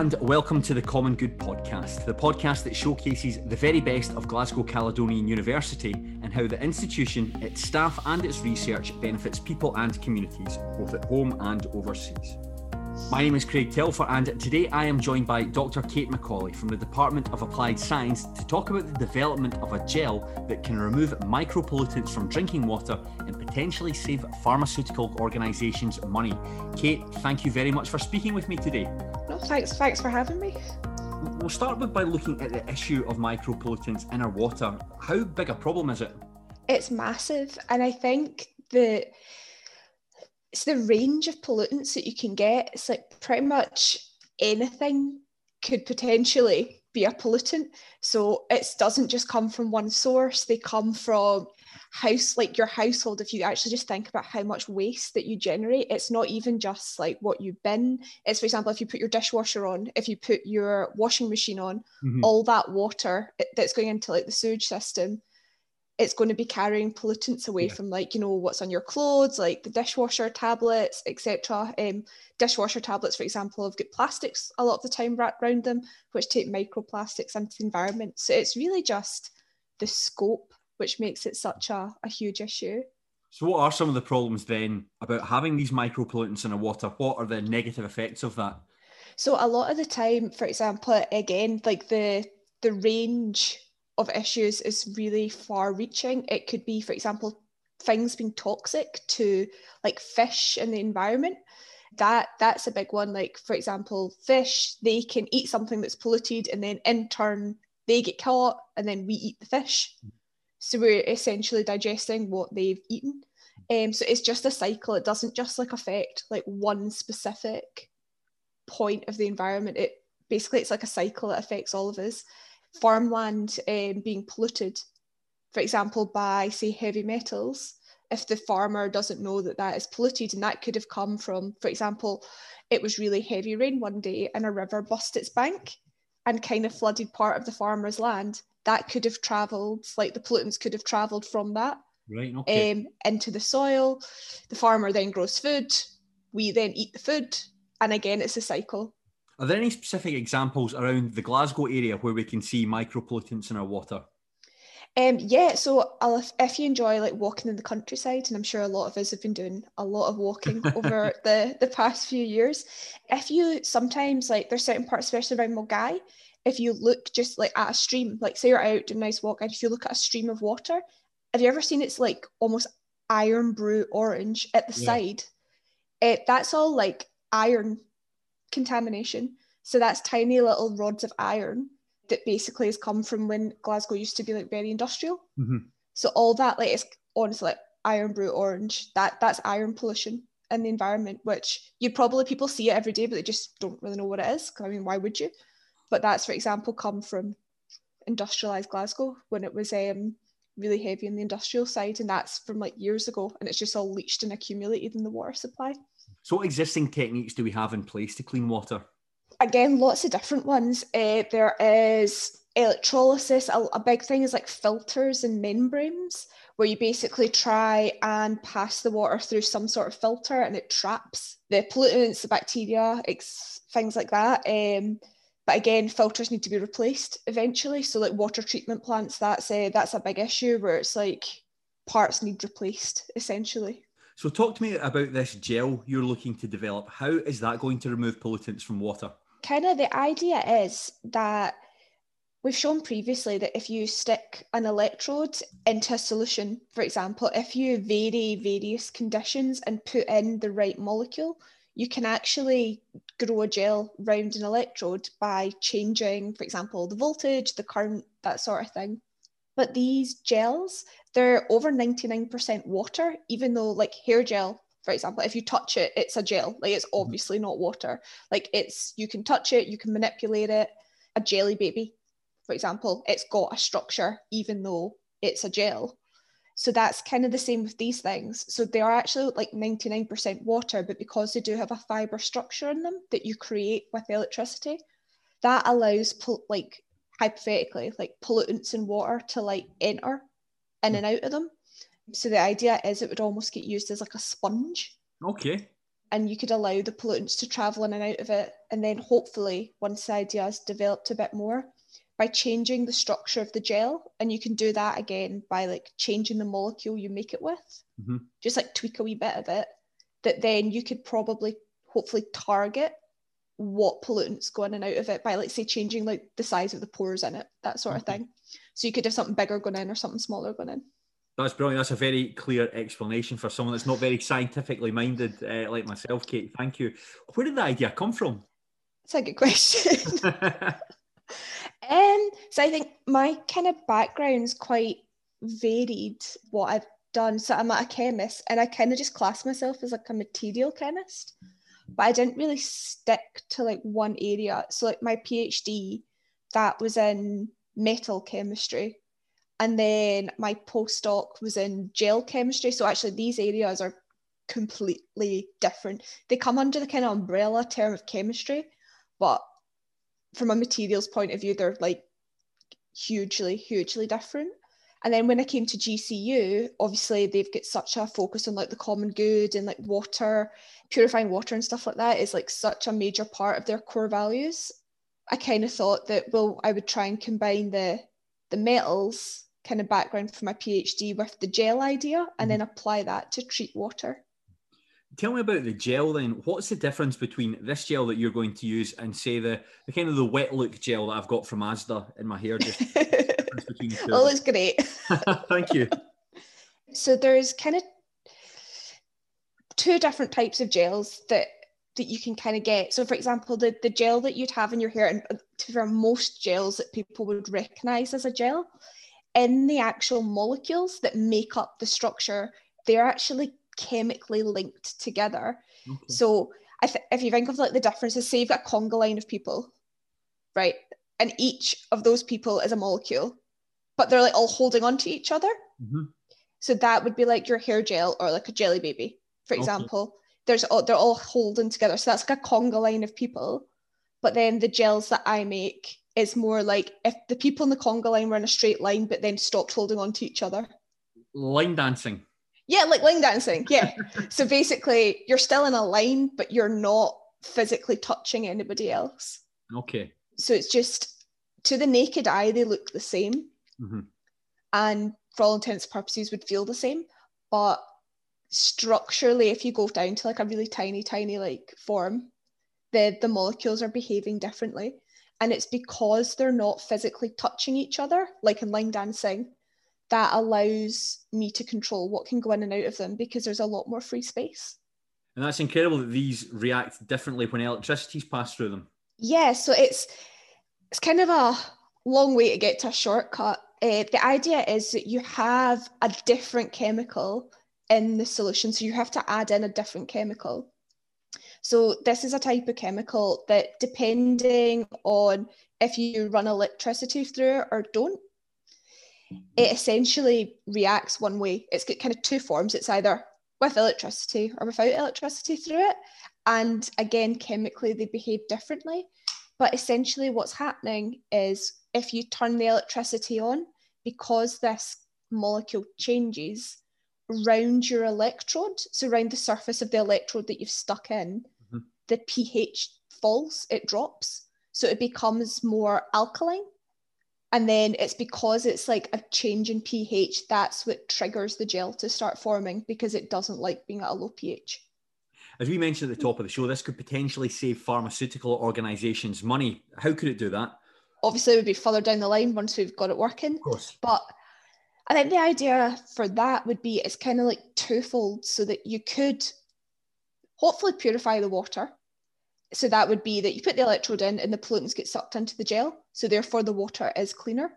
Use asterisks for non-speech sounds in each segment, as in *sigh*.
and welcome to the Common Good podcast, the podcast that showcases the very best of Glasgow Caledonian University and how the institution, its staff, and its research benefits people and communities, both at home and overseas. My name is Craig Telfer, and today I am joined by Dr. Kate McAulay from the Department of Applied Science to talk about the development of a gel that can remove micropollutants from drinking water and potentially save pharmaceutical organisations money. Kate, thank you very much for speaking with me today. No, thanks. Thanks for having me. We'll start with by looking at the issue of micropollutants in our water. How big a problem is it? It's massive, and I think that it's the range of pollutants that you can get. It's like pretty much anything could potentially be a pollutant. So it doesn't just come from one source, they come from house like your household if you actually just think about how much waste that you generate it's not even just like what you bin it's for example if you put your dishwasher on if you put your washing machine on mm-hmm. all that water that's going into like the sewage system it's going to be carrying pollutants away yeah. from like you know what's on your clothes like the dishwasher tablets etc um, dishwasher tablets for example have got plastics a lot of the time wrapped around them which take microplastics into the environment. So it's really just the scope which makes it such a, a huge issue. So what are some of the problems then about having these micropollutants in our water? What are the negative effects of that? So a lot of the time for example again like the the range of issues is really far reaching. It could be, for example, things being toxic to like fish in the environment. That that's a big one. Like for example, fish, they can eat something that's polluted and then in turn they get caught and then we eat the fish. So we're essentially digesting what they've eaten. Um, so it's just a cycle. It doesn't just like affect like one specific point of the environment. It basically it's like a cycle that affects all of us farmland um, being polluted, for example, by, say, heavy metals, if the farmer doesn't know that that is polluted, and that could have come from, for example, it was really heavy rain one day and a river bust its bank and kind of flooded part of the farmer's land, that could have travelled, like the pollutants could have travelled from that right, okay. um, into the soil. The farmer then grows food, we then eat the food, and again, it's a cycle. Are there any specific examples around the Glasgow area where we can see micropollutants in our water? Um, yeah, so I'll, if you enjoy like walking in the countryside, and I'm sure a lot of us have been doing a lot of walking *laughs* over the the past few years, if you sometimes like there's certain parts, especially around Milngavie, if you look just like at a stream, like say you're out doing a nice walk, and if you look at a stream of water, have you ever seen it's like almost Irn-Bru orange at the yeah. side? It that's all like iron contamination. So that's tiny little rods of iron that basically has come from when Glasgow used to be like very industrial. Mm-hmm. So all that like is honestly like Irn-Bru orange. That that's iron pollution in the environment, which you probably people see it every day, but they just don't really know what it is. I mean, why would you? But that's for example come from industrialized Glasgow when it was um, really heavy in the industrial side, and that's from like years ago, and it's just all leached and accumulated in the water supply. So, what existing techniques do we have in place to clean water? Again, lots of different ones. Uh, there is electrolysis. A, a big thing is like filters and membranes, where you basically try and pass the water through some sort of filter and it traps the pollutants, the bacteria, ex- things like that. Um, but again, filters need to be replaced eventually. So, like water treatment plants, that's a that's a big issue where it's like parts need replaced essentially. So, talk to me about this gel you're looking to develop. How is that going to remove pollutants from water? Kind of the idea is that we've shown previously that if you stick an electrode into a solution, for example, if you vary various conditions and put in the right molecule, you can actually grow a gel round an electrode by changing, for example, the voltage, the current, that sort of thing. But these gels, they're over 99% water, even though like hair gel, for example, if you touch it, it's a gel. Like it's mm-hmm. obviously not water. Like it's you can touch it, you can manipulate it. A jelly baby, for example, it's got a structure, even though it's a gel. So that's kind of the same with these things. So they are actually like 99% water, but because they do have a fiber structure in them that you create with electricity, that allows like hypothetically like pollutants in water to like enter in and out of them. So the idea is it would almost get used as like a sponge. Okay. and you could allow the pollutants to travel in and out of it. And then hopefully, once the idea has developed a bit more, by changing the structure of the gel, and you can do that again by like changing the molecule you make it with, mm-hmm. just like tweak a wee bit of it, that then you could probably hopefully target what pollutants go in and out of it by like say changing like the size of the pores in it, that sort of thing. So you could have something bigger going in or something smaller going in. That's brilliant. That's a very clear explanation for someone that's not very scientifically minded uh, like myself, Kate. Thank you. Where did the idea come from? That's a good question. *laughs* *laughs* um, so I think my kind of background's quite varied. What I've done, so I'm a chemist, and I kind of just class myself as like a material chemist, but I didn't really stick to like one area. So like my PhD, that was in metal chemistry and then my postdoc was in gel chemistry. So actually, these areas are completely different. They come under the kind of umbrella term of chemistry, but from a materials point of view, they're like hugely, hugely different. And then when I came to GCU, obviously they've got such a focus on like the common good and like water, purifying water and stuff like that is like such a major part of their core values. I kind of thought that well, I would try and combine the the metals kind of background for my PhD with the gel idea and then mm-hmm. apply that to treat water. Tell me about the gel then. What's the difference between this gel that you're going to use and say the, the kind of the wet look gel that I've got from Asda in my hair? Just *laughs* between the two oh, it's great. *laughs* Thank you. So there's kind of two different types of gels that that you can kind of get. So, for example, the, the gel that you'd have in your hair, and for most gels that people would recognize as a gel, in the actual molecules that make up the structure, they're actually chemically linked together. Okay. So if, if you think of like the differences, say you've got a conga line of people, right? And each of those people is a molecule, but they're like all holding on to each other. Mm-hmm. So that would be like your hair gel or like a jelly baby, for example. Okay. There's all, they're all holding together. So that's like a conga line of people. But then the gels that I make it's more like if the people in the conga line were in a straight line but then stopped holding on to each other. Line dancing. Yeah, like line dancing. Yeah. *laughs* so basically, you're still in a line, but you're not physically touching anybody else. Okay. So it's just to the naked eye, they look the same. Mm-hmm. And for all intents and purposes, would feel the same. But structurally, if you go down to like a really tiny, tiny like form, the, the molecules are behaving differently and it's because they're not physically touching each other like in line dancing that allows me to control what can go in and out of them because there's a lot more free space and that's incredible that these react differently when electricity's passed through them yeah so it's it's kind of a long way to get to a shortcut uh, the idea is that you have a different chemical in the solution so you have to add in a different chemical so this is a type of chemical that depending on if you run electricity through it or don't, it essentially reacts one way. It's got kind of two forms. It's either with electricity or without electricity through it. And again, chemically, they behave differently. But essentially, what's happening is if you turn the electricity on, because this molecule changes around your electrode, so around the surface of the electrode that you've stuck in, mm-hmm. the pH falls, it drops. So it becomes more alkaline. And then it's because it's like a change in pH, that's what triggers the gel to start forming because it doesn't like being at a low pH. As we mentioned at the top of the show, this could potentially save pharmaceutical organizations money. How could it do that? Obviously, it would be further down the line once we've got it working. Of course. But I think the idea for that would be it's kind of like twofold so that you could hopefully purify the water. So that would be that you put the electrode in and the pollutants get sucked into the gel. So therefore the water is cleaner.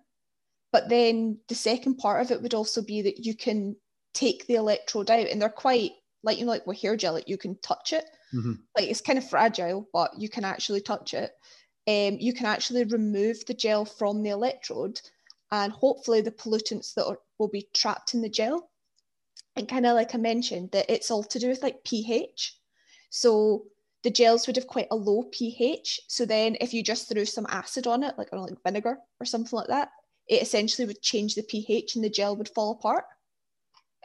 But then the second part of it would also be that you can take the electrode out and they're quite like you know like with hair gel, like you can touch it. Mm-hmm. Like it's kind of fragile, but you can actually touch it. Um, you can actually remove the gel from the electrode and hopefully the pollutants that are, will be trapped in the gel. And kind of like I mentioned, that it's all to do with like pH. So the gels would have quite a low pH. So then if you just threw some acid on it, like, know, like vinegar or something like that, it essentially would change the pH and the gel would fall apart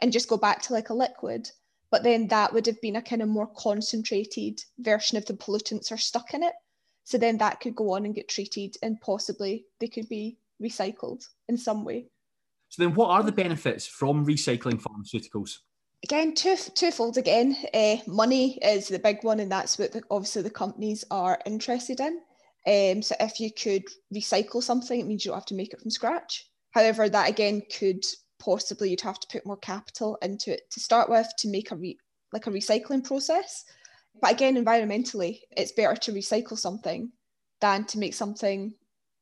and just go back to like a liquid. but then that would have been a kind of more concentrated version of the pollutants are stuck in it. So then that could go on and get treated and possibly they could be recycled in some way. So then what are the benefits from recycling pharmaceuticals? Again, two, twofold again. Uh, money is the big one and that's what the, obviously the companies are interested in. Um, so if you could recycle something, it means you don't have to make it from scratch. However, that again could possibly you'd have to put more capital into it to start with to make a re- like a recycling process. But again, environmentally, it's better to recycle something than to make something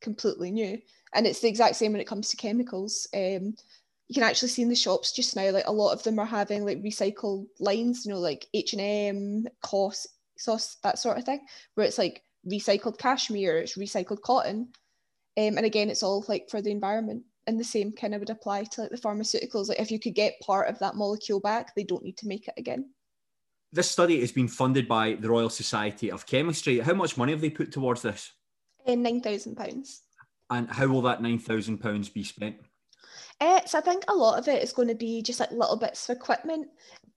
completely new. And it's the exact same when it comes to chemicals. Um, you can actually see in the shops just now, like a lot of them are having like recycled lines, you know, like H and M, COS, sauce, that sort of thing, where it's like recycled cashmere, it's recycled cotton, um, and again, it's all like for the environment. And the same kind of would apply to like the pharmaceuticals. Like if you could get part of that molecule back, they don't need to make it again. This study has been funded by the Royal Society of Chemistry. How much money have they put towards this? Uh, nine thousand pounds. And how will that nine thousand pounds be spent? Uh, so I think a lot of it is going to be just like little bits of equipment.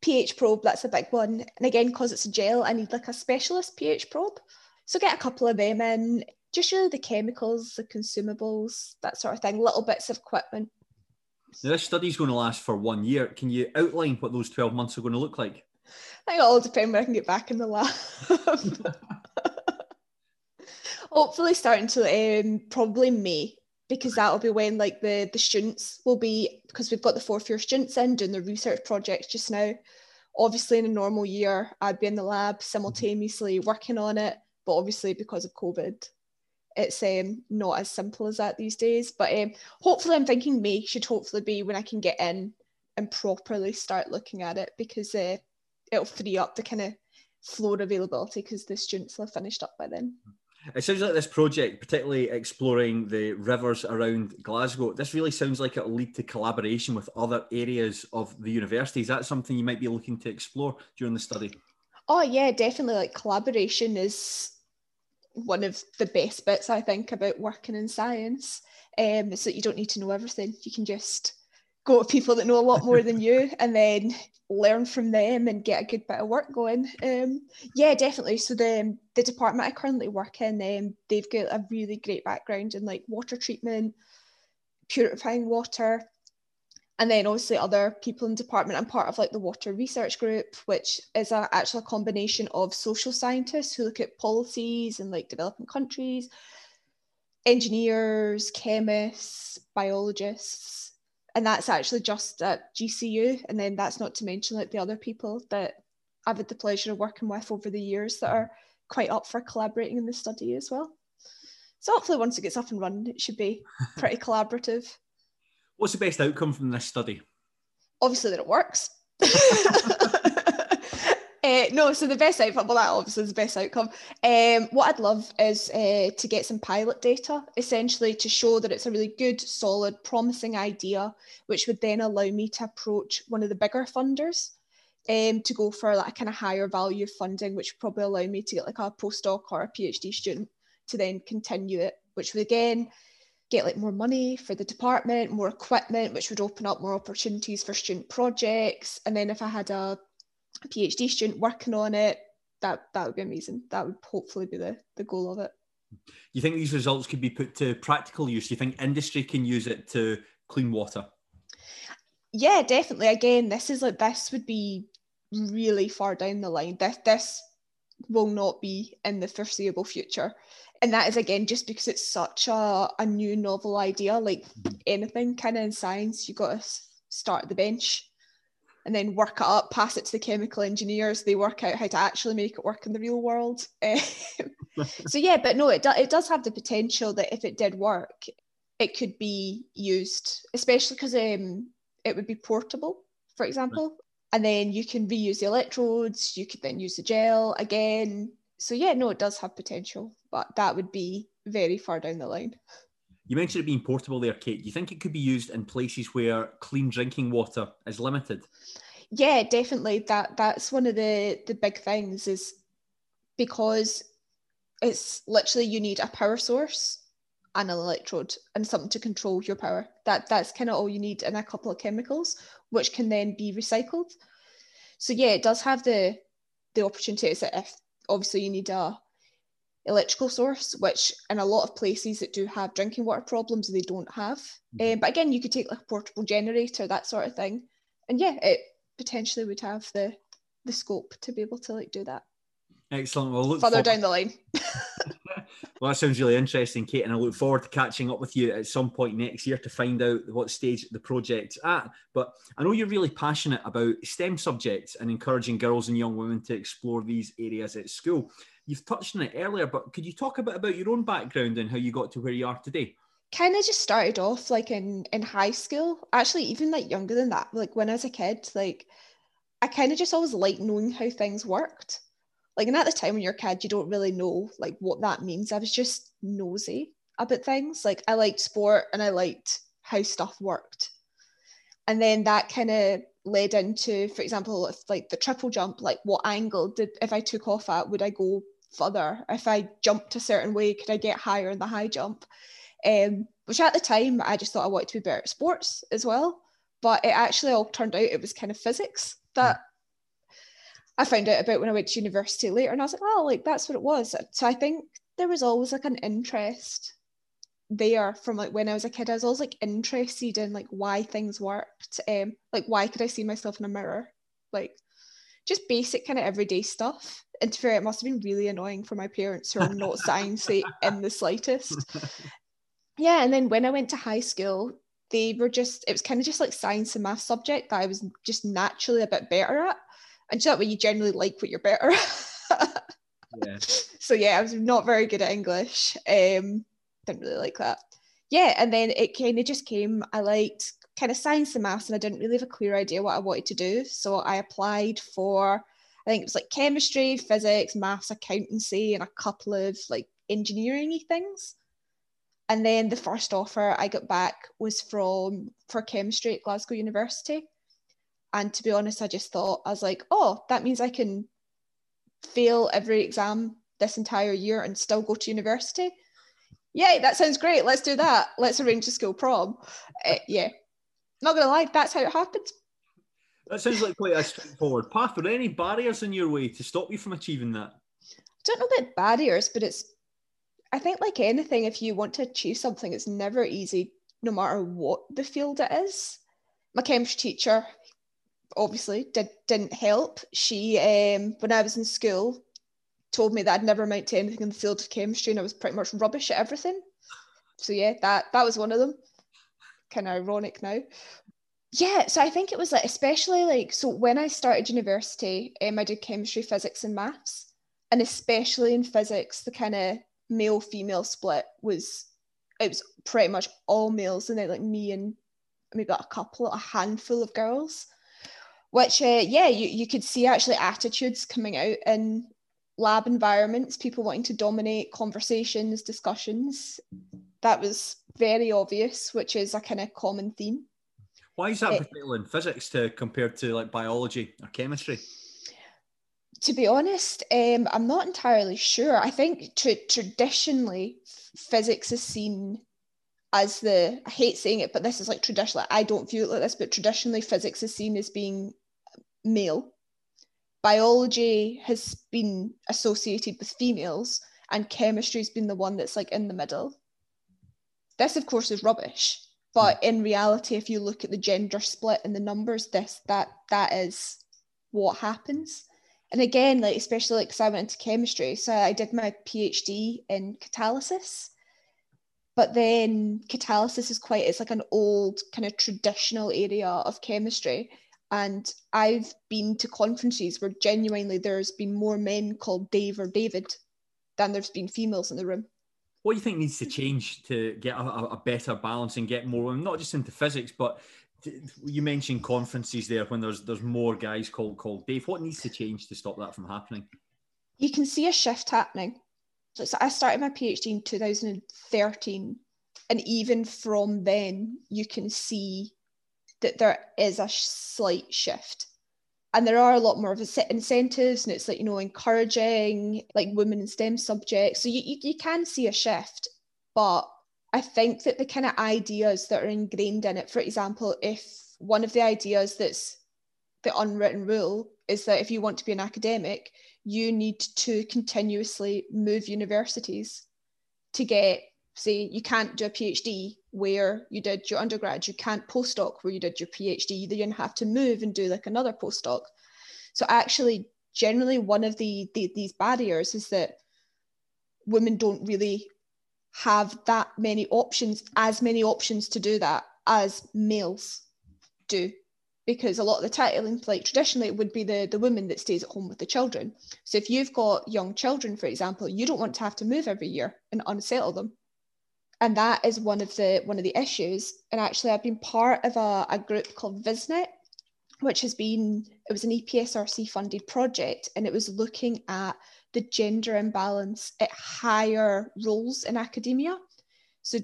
pH probe, that's a big one. And again, because it's a gel, I need like a specialist pH probe. So get a couple of them in, just really the chemicals, the consumables, that sort of thing, little bits of equipment. Now, this study's going to last for one year. Can you outline what those 12 months are going to look like? I think it all depends when I can get back in the lab. *laughs* Hopefully, starting to um, probably May because that'll be when like the the students will be because we've got the fourth year students in doing the research projects just now. Obviously, in a normal year, I'd be in the lab simultaneously working on it, but obviously because of COVID, it's um, not as simple as that these days. But um, hopefully, I'm thinking May should hopefully be when I can get in and properly start looking at it because uh, it'll free up the kind of floor availability because the students will have finished up by then. It sounds like this project, particularly exploring the rivers around Glasgow, this really sounds like it'll lead to collaboration with other areas of the university. Is that something you might be looking to explore during the study? Oh yeah, definitely. Like collaboration is one of the best bits I think about working in science. Um, that you don't need to know everything. You can just go to people that know a lot more than you and then learn from them and get a good bit of work going. Um, yeah, definitely. So the the department I currently work in, um, they've got a really great background in like water treatment, purifying water, and then obviously other people in the department. I'm part of like the water research group, which is a, actually a combination of social scientists who look at policies in like developing countries, engineers, chemists, biologists and that's actually just at GCU. And then that's not to mention like the other people that I've had the pleasure of working with over the years that are quite up for collaborating in the study as well. So hopefully once it gets up and running, it should be *laughs* pretty collaborative. What's the best outcome from this study? Obviously that it works. *laughs* *laughs* Uh, no, so the best outcome, well, that obviously is the best outcome. Um, what I'd love is uh, to get some pilot data, essentially to show that it's a really good, solid, promising idea, which would then allow me to approach one of the bigger funders um, to go for like a kind of higher value funding, which would probably allow me to get like a postdoc or a PhD student to then continue it, which would again get like more money for the department, more equipment, which would open up more opportunities for student projects. And then if I had a a PhD student working on it, that that would be amazing. That would hopefully be the the goal of it. You think these results could be put to practical use? You think industry can use it to clean water? Yeah, definitely. Again, this is like this would be really far down the line. This this will not be in the foreseeable future. And that is again just because it's such a, a new novel idea. Like mm-hmm. anything kind of in science, you got to start at the bench and then work it up, pass it to the chemical engineers. They work out how to actually make it work in the real world. *laughs* *laughs* so yeah, but no, it, do, it does have the potential that if it did work, it could be used, especially because um, it would be portable, for example. And then you can reuse the electrodes, you could then use the gel again. So yeah, no, it does have potential, but that would be very far down the line. You mentioned it being portable there, Kate. Do you think it could be used in places where clean drinking water is limited? Yeah, definitely. That that's one of the the big things is because it's literally you need a power source and an electrode and something to control your power. That that's kind of all you need and a couple of chemicals, which can then be recycled. So yeah, it does have the the opportunity that if obviously you need a electrical source, which in a lot of places that do have drinking water problems, they don't have. Mm-hmm. Um, but again, you could take like a portable generator, that sort of thing, and yeah, it potentially would have the the scope to be able to like do that. Excellent. Well, look further down the line. *laughs* *laughs* well, that sounds really interesting, Kate, and I look forward to catching up with you at some point next year to find out what stage the project's at. But I know you're really passionate about STEM subjects and encouraging girls and young women to explore these areas at school. You've touched on it earlier, but could you talk a bit about your own background and how you got to where you are today? Kind of just started off like in in high school. Actually, even like younger than that. Like when I was a kid, like I kind of just always liked knowing how things worked like and at the time when you're a kid you don't really know like what that means i was just nosy about things like i liked sport and i liked how stuff worked and then that kind of led into for example if like the triple jump like what angle did if i took off at would i go further if i jumped a certain way could i get higher in the high jump um, which at the time i just thought i wanted to be better at sports as well but it actually all turned out it was kind of physics that I found out about when I went to university later, and I was like, oh, like that's what it was. So I think there was always like an interest there from like when I was a kid. I was always like interested in like why things worked. Um, like why could I see myself in a mirror? Like just basic kind of everyday stuff. And to fair, it must have been really annoying for my parents who are not *laughs* sciencey in the slightest. *laughs* Yeah, and then when I went to high school, they were just it was kind of just like science and math subject that I was just naturally a bit better at and so that way you generally like what you're better yeah. *laughs* So yeah, I was not very good at English. Um, didn't really like that. Yeah, and then it kind of just came. I liked kind of science and maths, and I didn't really have a clear idea what I wanted to do. So I applied for, I think it was like chemistry, physics, maths, accountancy, and a couple of like engineering things. And then the first offer I got back was from for chemistry at Glasgow University. And to be honest, I just thought, I was like, oh, that means I can fail every exam this entire year and still go to university. Yay, that sounds great. Let's do that. Let's arrange a school prom. Uh, yeah, not gonna lie, that's how it happened. That sounds like quite a straightforward path. Were there any barriers in your way to stop you from achieving that? I don't know about barriers, but it's, I think, like anything, if you want to achieve something, it's never easy, no matter what the field it is. My chemistry teacher, obviously did, didn't help. She, um, when I was in school, told me that I'd never amount to anything in the field of chemistry and I was pretty much rubbish at everything. So yeah, that that was one of them. Kind of ironic now. Yeah, so I think it was like especially like so when I started university, um, I did chemistry, physics, and maths, and especially in physics, the kind of male female split was it was pretty much all males, and then like me and maybe a couple, a handful of girls which uh, yeah you, you could see actually attitudes coming out in lab environments people wanting to dominate conversations discussions. That was very obvious which is a kind of common theme why is that it, in physics to compared to like biology or chemistry to be honest um, i'm not entirely sure i think tra- traditionally physics is seen as the I hate saying it, but this is like traditionally I don't view it like this, but traditionally physics is seen as being male. Biology has been associated with females, and chemistry's been the one that's like in the middle. This, of course, is rubbish. But mm. in reality, if you look at the gender split and the numbers, this that that is what happens. And again, like especially like because I went into chemistry, so I did my PhD in catalysis. But then catalysis is quite it's like an old kind of traditional area of chemistry. And i've been to conferences where genuinely there's been more men called dave or david than there's been females in the room what do you think needs to change to get a, a better balance and get more not just into physics but you mentioned conferences there when there's there's more guys called called dave. What needs to change to stop that from happening? You can see a shift happening. So I started my PhD in 2013, and even from then, you can see that there is a slight shift. And there are a lot more of incentives, and it's like, you know, encouraging like women in STEM subjects. So you, you, you can see a shift, but I think that the kind of ideas that are ingrained in it, for example, if one of the ideas that's the unwritten rule is that if you want to be an academic, you need to continuously move universities to get, say, you can't do a PhD where you did your undergrad, you can't postdoc where you did your PhD, then you have to move and do like another postdoc. So actually, generally one of the, the these barriers is that women don't really have that many options, as many options to do that as males do because a lot of the time, like traditionally, it would be the, the woman that stays at home with the children. So if you've got young children, for example, you don't want to have to move every year and unsettle them. And that is one of the one of the issues. And actually, I've been part of a, a group called Visnet, which has been it was an EPSRC funded project, and it was looking at the gender imbalance at higher roles in academia. So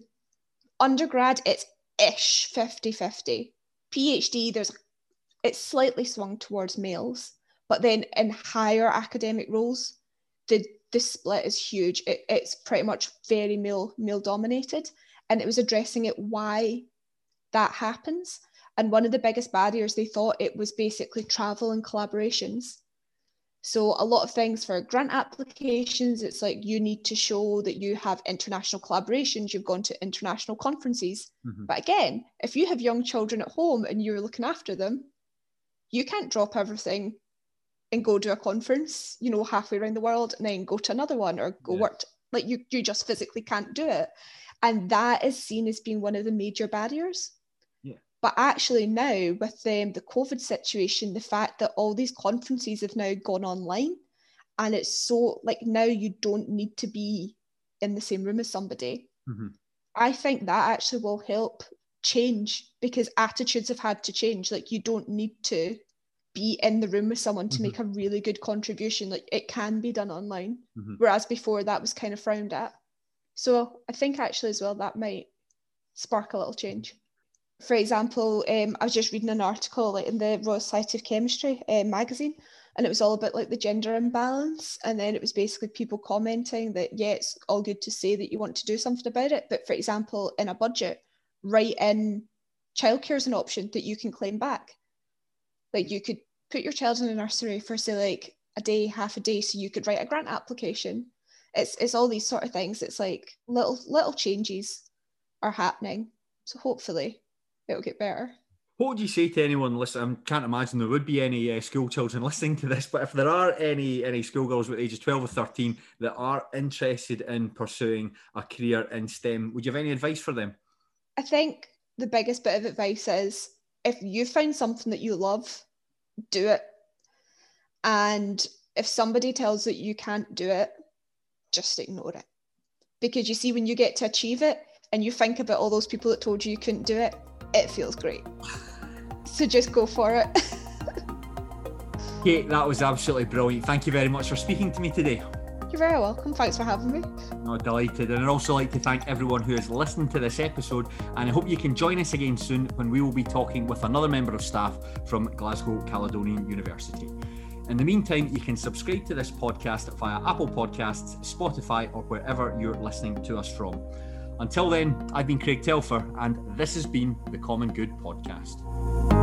undergrad, it's ish 50 50. PhD, there's it's slightly swung towards males, but then in higher academic roles, the the split is huge. It, it's pretty much very male male dominated, and it was addressing it why that happens. And one of the biggest barriers they thought it was basically travel and collaborations. So a lot of things for grant applications, it's like you need to show that you have international collaborations, you've gone to international conferences. Mm-hmm. But again, if you have young children at home and you're looking after them, you can't drop everything and go to a conference, you know, halfway around the world and then go to another one or go yeah. work. To, like you, you just physically can't do it. And that is seen as being one of the major barriers. Yeah. But actually now with um, the COVID situation, the fact that all these conferences have now gone online and it's so like now you don't need to be in the same room as somebody. Mm-hmm. I think that actually will help change because attitudes have had to change. Like you don't need to be in the room with someone to mm-hmm. make a really good contribution. Like it can be done online. Mm-hmm. Whereas before that was kind of frowned at. So I think actually as well that might spark a little change. For example, um, I was just reading an article like in the Royal Society of Chemistry uh, magazine, and it was all about like the gender imbalance. And then it was basically people commenting that yeah, it's all good to say that you want to do something about it, but for example, in a budget, write in childcare is an option that you can claim back. Like you could put your child in a nursery for say like a day, half a day, so you could write a grant application. It's it's all these sort of things. It's like little little changes are happening. So hopefully it'll get better. What would you say to anyone listening? I can't imagine there would be any uh, school children *laughs* listening to this, but if there are any any schoolgirls with ages 12 or 13 that are interested in pursuing a career in STEM, would you have any advice for them? I think the biggest bit of advice is if you find something that you love, do it. And if somebody tells that you can't do it, just ignore it. Because you see, when you get to achieve it and you think about all those people that told you you couldn't do it, it feels great. So just go for it. *laughs* Kate, that was absolutely brilliant. Thank you very much for speaking to me today. You're very welcome. Thanks for having me. No, delighted. And I'd also like to thank everyone who has listened to this episode. And I hope you can join us again soon when we will be talking with another member of staff from Glasgow Caledonian University. In the meantime, you can subscribe to this podcast via Apple Podcasts, Spotify, or wherever you're listening to us from. Until then, I've been Craig Telfer, and this has been the Common Good Podcast.